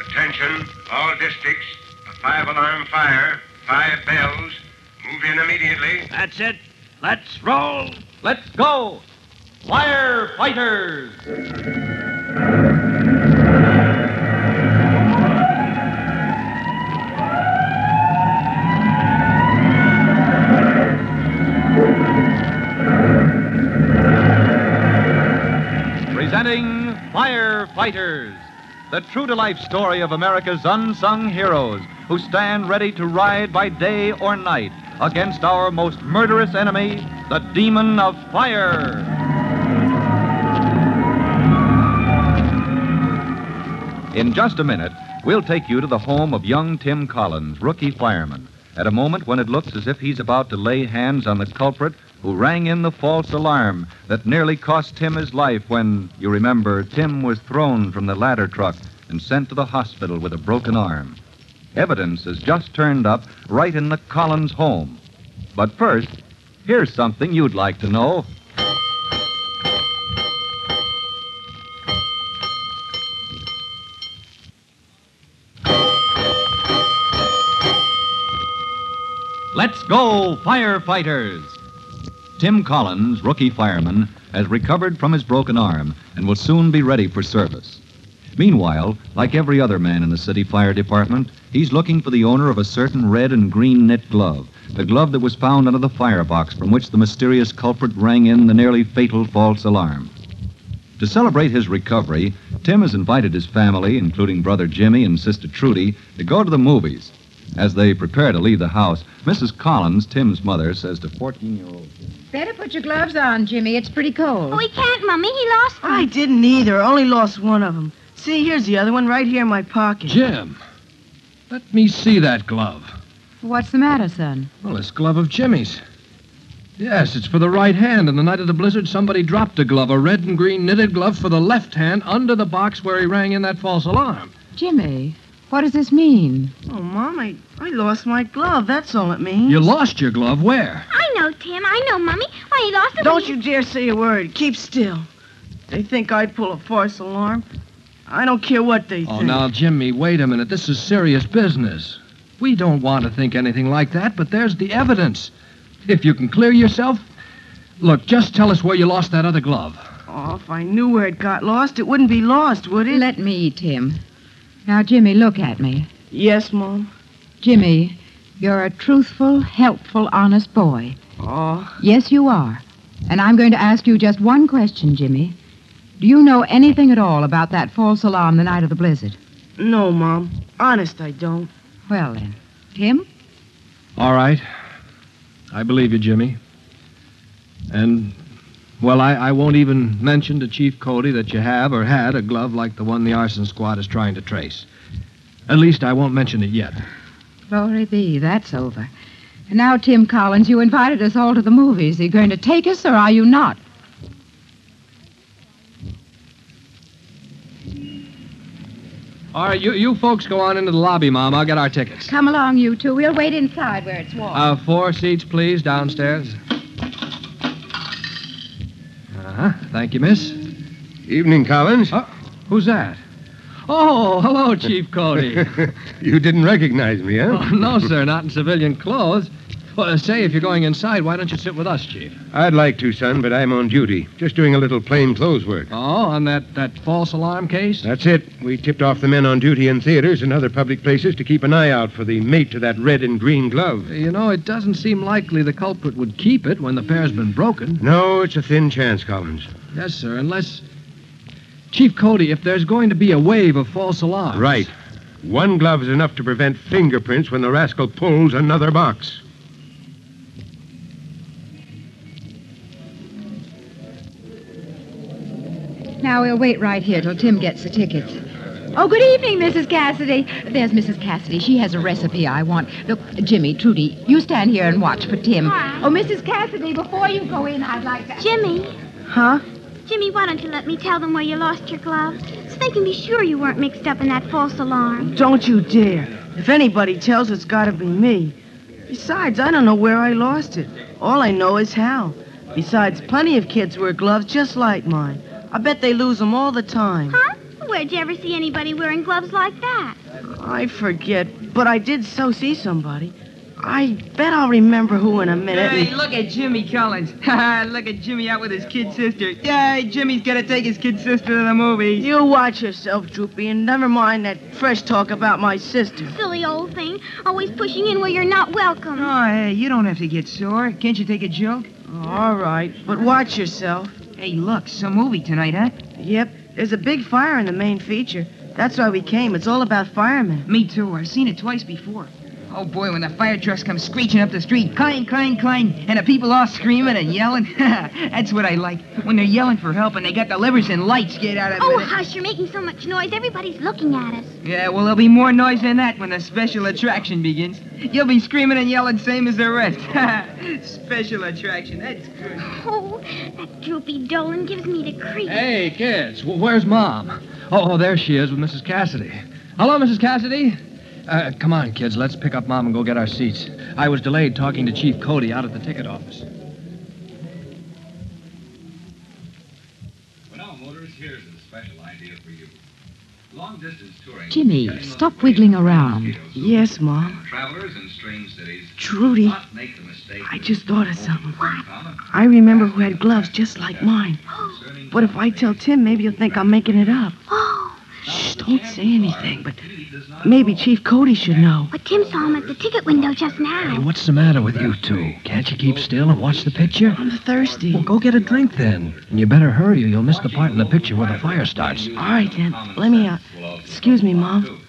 Attention, all districts. A five alarm fire, five bells. Move in immediately. That's it. Let's roll. Let's go. Firefighters. Presenting Firefighters, the true to life story of America's unsung heroes who stand ready to ride by day or night against our most murderous enemy, the demon of fire. In just a minute, we'll take you to the home of young Tim Collins, rookie fireman, at a moment when it looks as if he's about to lay hands on the culprit who rang in the false alarm that nearly cost Tim his life when, you remember, Tim was thrown from the ladder truck and sent to the hospital with a broken arm. Evidence has just turned up right in the Collins home. But first, here's something you'd like to know. Let's go, firefighters! Tim Collins, rookie fireman, has recovered from his broken arm and will soon be ready for service. Meanwhile, like every other man in the city fire department, he's looking for the owner of a certain red and green knit glove, the glove that was found under the firebox from which the mysterious culprit rang in the nearly fatal false alarm. To celebrate his recovery, Tim has invited his family, including brother Jimmy and sister Trudy, to go to the movies. As they prepare to leave the house, Mrs. Collins, Tim's mother, says to 14 year old Better put your gloves on, Jimmy. It's pretty cold. Oh, he can't, Mummy. He lost them. I didn't either. Only lost one of them. See, here's the other one right here in my pocket. Jim, let me see that glove. What's the matter, son? Well, this glove of Jimmy's. Yes, it's for the right hand. And the night of the blizzard, somebody dropped a glove, a red and green knitted glove for the left hand, under the box where he rang in that false alarm. Jimmy, what does this mean? Oh, Mom, I, I lost my glove. That's all it means. You lost your glove. Where? I know, Tim. I know, Mummy. Why, he lost it. Don't when you dare say a word. Keep still. They think I'd pull a false alarm. I don't care what they Oh, think. now, Jimmy, wait a minute. This is serious business. We don't want to think anything like that, but there's the evidence. If you can clear yourself, look, just tell us where you lost that other glove. Oh, if I knew where it got lost, it wouldn't be lost, would it? Let me, Tim. Now, Jimmy, look at me. Yes, Mom. Jimmy, you're a truthful, helpful, honest boy. Oh, Yes, you are. And I'm going to ask you just one question, Jimmy. Do you know anything at all about that false alarm the night of the blizzard? no, Mom. Honest, I don't. Well, then. Tim? All right. I believe you, Jimmy. And, well, I, I won't even mention to Chief Cody that you have or had a glove like the one the arson squad is trying to trace. At least I won't mention it yet. Glory be, that's over. And now, Tim Collins, you invited us all to the movies. Are you going to take us or are you not? All right, you, you folks go on into the lobby, Mom. I'll get our tickets. Come along, you two. We'll wait inside where it's warm. Uh, four seats, please, downstairs. Uh huh. Thank you, miss. Evening, Collins. Oh, who's that? Oh, hello, Chief Cody. you didn't recognize me, huh? oh, no, sir, not in civilian clothes. Well, say, if you're going inside, why don't you sit with us, Chief? I'd like to, son, but I'm on duty. Just doing a little plain clothes work. Oh, on that, that false alarm case? That's it. We tipped off the men on duty in theaters and other public places to keep an eye out for the mate to that red and green glove. You know, it doesn't seem likely the culprit would keep it when the pair's been broken. No, it's a thin chance, Collins. Yes, sir, unless. Chief Cody, if there's going to be a wave of false alarms. Right. One glove is enough to prevent fingerprints when the rascal pulls another box. Now we'll wait right here till Tim gets the tickets. Oh, good evening, Mrs. Cassidy. There's Mrs. Cassidy. She has a recipe I want. Look, Jimmy, Trudy, you stand here and watch for Tim. Oh, Mrs. Cassidy, before you go in, I'd like to. Jimmy, Huh? Jimmy, why don't you let me tell them where you lost your glove? So they can be sure you weren't mixed up in that false alarm. Don't you dare. If anybody tells, it's got to be me. Besides, I don't know where I lost it. All I know is how. Besides, plenty of kids wear gloves just like mine. I bet they lose them all the time. Huh? Where'd you ever see anybody wearing gloves like that? I forget, but I did so see somebody. I bet I'll remember who in a minute. Hey, and- look at Jimmy Collins. look at Jimmy out with his kid sister. Yay, Jimmy's gonna take his kid sister to the movies. You watch yourself, Droopy, and never mind that fresh talk about my sister. Silly old thing, always pushing in where you're not welcome. Oh, hey, you don't have to get sore. Can't you take a joke? All right, but watch yourself. Hey, look, some movie tonight, huh? Yep, there's a big fire in the main feature. That's why we came. It's all about firemen. Me too. I've seen it twice before. Oh boy, when the fire trucks come screeching up the street, clang, clang, clang, and the people all screaming and yelling. That's what I like. When they're yelling for help and they got the levers and lights get out of Oh, it. hush, you're making so much noise. Everybody's looking at us. Yeah, well, there'll be more noise than that when the special attraction begins. You'll be screaming and yelling same as the rest. special attraction, that's good. Oh, that droopy Dolan gives me the creeps. Hey, kids, where's Mom? Oh, oh, there she is with Mrs. Cassidy. Hello, Mrs. Cassidy. Uh, come on, kids, let's pick up Mom and go get our seats. I was delayed talking to Chief Cody out at the ticket office. Well, now, motorists, here's a special idea for you. Long distance touring. Jimmy, stop wiggling around. Yes, Mom. Travelers in strange cities. Trudy, make the. I just thought of something. Common. I remember who had gloves just like mine. But if I tell Tim, maybe he'll think I'm making it up. Oh, Shh, don't say anything, but maybe Chief Cody should know. but Tim saw him at the ticket window just now. Hey, what's the matter with you two? Can't you keep still and watch the picture? I'm thirsty. Well, go get a drink then. And you better hurry or you'll miss the part in the picture where the fire starts. All right, then. Let me out. Excuse me, Mom.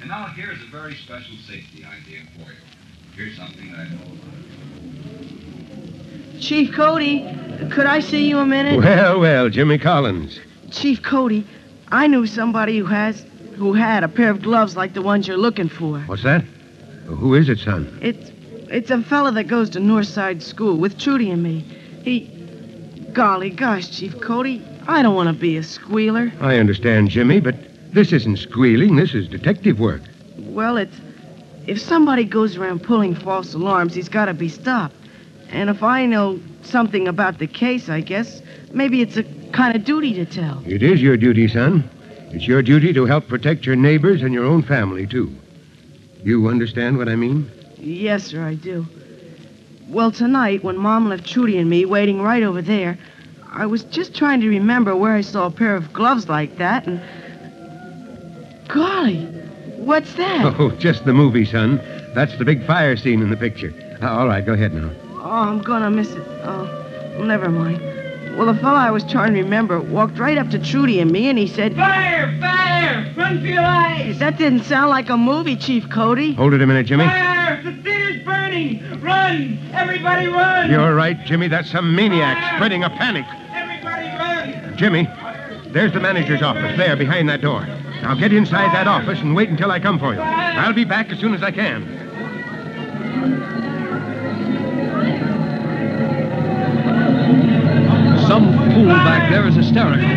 And now here's a very special safety idea for you. Here's something that I know about. Chief Cody, could I see you a minute? Well, well, Jimmy Collins. Chief Cody, I knew somebody who has who had a pair of gloves like the ones you're looking for. What's that? Who is it, son? It's it's a fella that goes to Northside School with Trudy and me. He golly gosh, Chief Cody, I don't want to be a squealer. I understand, Jimmy, but this isn't squealing. This is detective work. Well, it's if somebody goes around pulling false alarms, he's got to be stopped. And if I know something about the case, I guess maybe it's a kind of duty to tell. It is your duty, son. It's your duty to help protect your neighbors and your own family, too. You understand what I mean? Yes, sir, I do. Well, tonight, when Mom left Trudy and me waiting right over there, I was just trying to remember where I saw a pair of gloves like that, and. Golly, what's that? Oh, just the movie, son. That's the big fire scene in the picture. Uh, all right, go ahead now. Oh, I'm gonna miss it. Oh, never mind. Well, the fellow I was trying to remember walked right up to Trudy and me, and he said, Fire! Fire! Run for your lives! That didn't sound like a movie, Chief Cody. Hold it a minute, Jimmy. Fire! The theater's burning! Run! Everybody run! You're right, Jimmy. That's some maniac spreading a panic. Everybody run! Jimmy, there's the manager's office there behind that door. Now get inside that office and wait until I come for you. I'll be back as soon as I can. Fool back there is hysterical.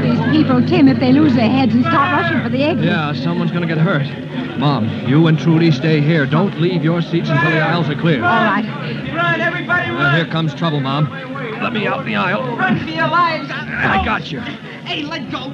These people, Tim, if they lose their heads and start rushing for the exit. Yeah, someone's gonna get hurt. Mom, you and Trudy stay here. Don't leave your seats until the aisles are clear. All right. Run! Everybody Uh, run! here comes trouble, Mom. let me out in the aisle. Run for your lives. I got you. Hey, let go.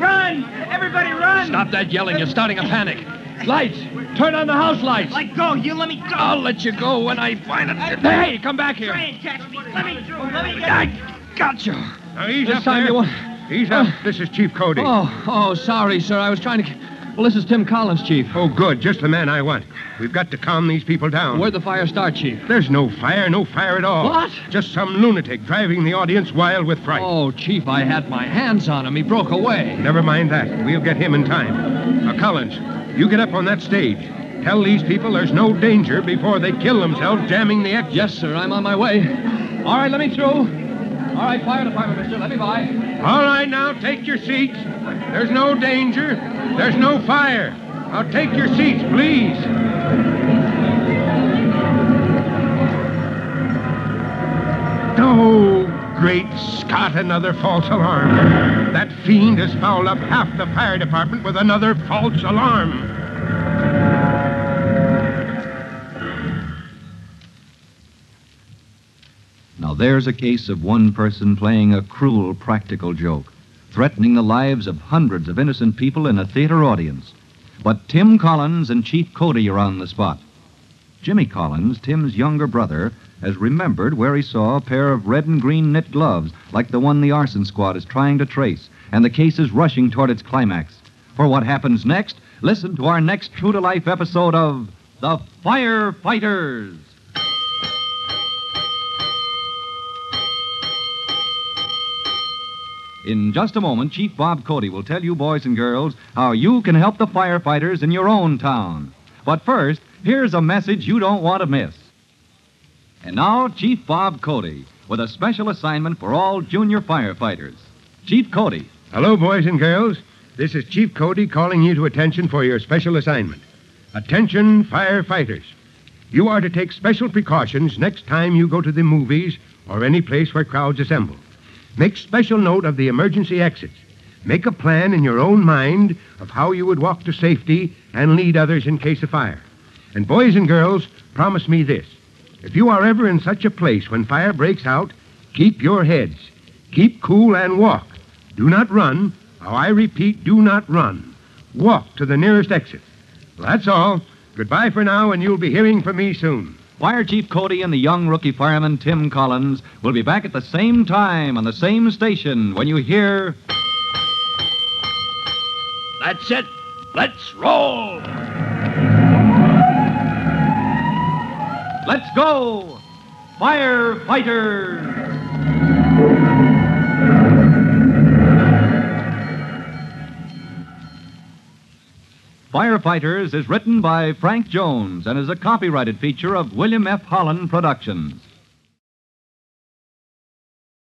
Run. Everybody run. Stop that yelling. You're starting a panic. Lights. Turn on the house lights. Let go. You let me go. I'll let you go when I find it. Hey, come back here. Try and catch me. Let me through. Let me get I got you. Now, ease This up time there. you want- Ease up. Oh. This is Chief Cody. Oh, oh, sorry, sir. I was trying to. Well, this is Tim Collins, Chief. Oh, good. Just the man I want. We've got to calm these people down. Where'd the fire start, Chief? There's no fire, no fire at all. What? Just some lunatic driving the audience wild with fright. Oh, Chief, I had my hands on him. He broke away. Never mind that. We'll get him in time. Now, Collins, you get up on that stage. Tell these people there's no danger before they kill themselves jamming the exit. Yes, sir. I'm on my way. All right, let me through. All right, fire department, mister. Let me by. All right, now take your seats. There's no danger. There's no fire. Now take your seats, please. Oh, great Scott, another false alarm. That fiend has fouled up half the fire department with another false alarm. Now there's a case of one person playing a cruel practical joke, threatening the lives of hundreds of innocent people in a theater audience. But Tim Collins and Chief Cody are on the spot. Jimmy Collins, Tim's younger brother, has remembered where he saw a pair of red and green knit gloves like the one the arson squad is trying to trace, and the case is rushing toward its climax. For what happens next, listen to our next true to life episode of The Firefighters. In just a moment, Chief Bob Cody will tell you, boys and girls, how you can help the firefighters in your own town. But first, here's a message you don't want to miss. And now, Chief Bob Cody with a special assignment for all junior firefighters. Chief Cody. Hello, boys and girls. This is Chief Cody calling you to attention for your special assignment. Attention, firefighters. You are to take special precautions next time you go to the movies or any place where crowds assemble. Make special note of the emergency exits. Make a plan in your own mind of how you would walk to safety and lead others in case of fire. And boys and girls, promise me this. If you are ever in such a place when fire breaks out, keep your heads. Keep cool and walk. Do not run. Now, I repeat, do not run. Walk to the nearest exit. Well, that's all. Goodbye for now, and you'll be hearing from me soon. Fire Chief Cody and the young rookie fireman Tim Collins will be back at the same time on the same station when you hear. That's it. Let's roll. Let's go! Firefighters! Firefighters is written by Frank Jones and is a copyrighted feature of William F. Holland Productions.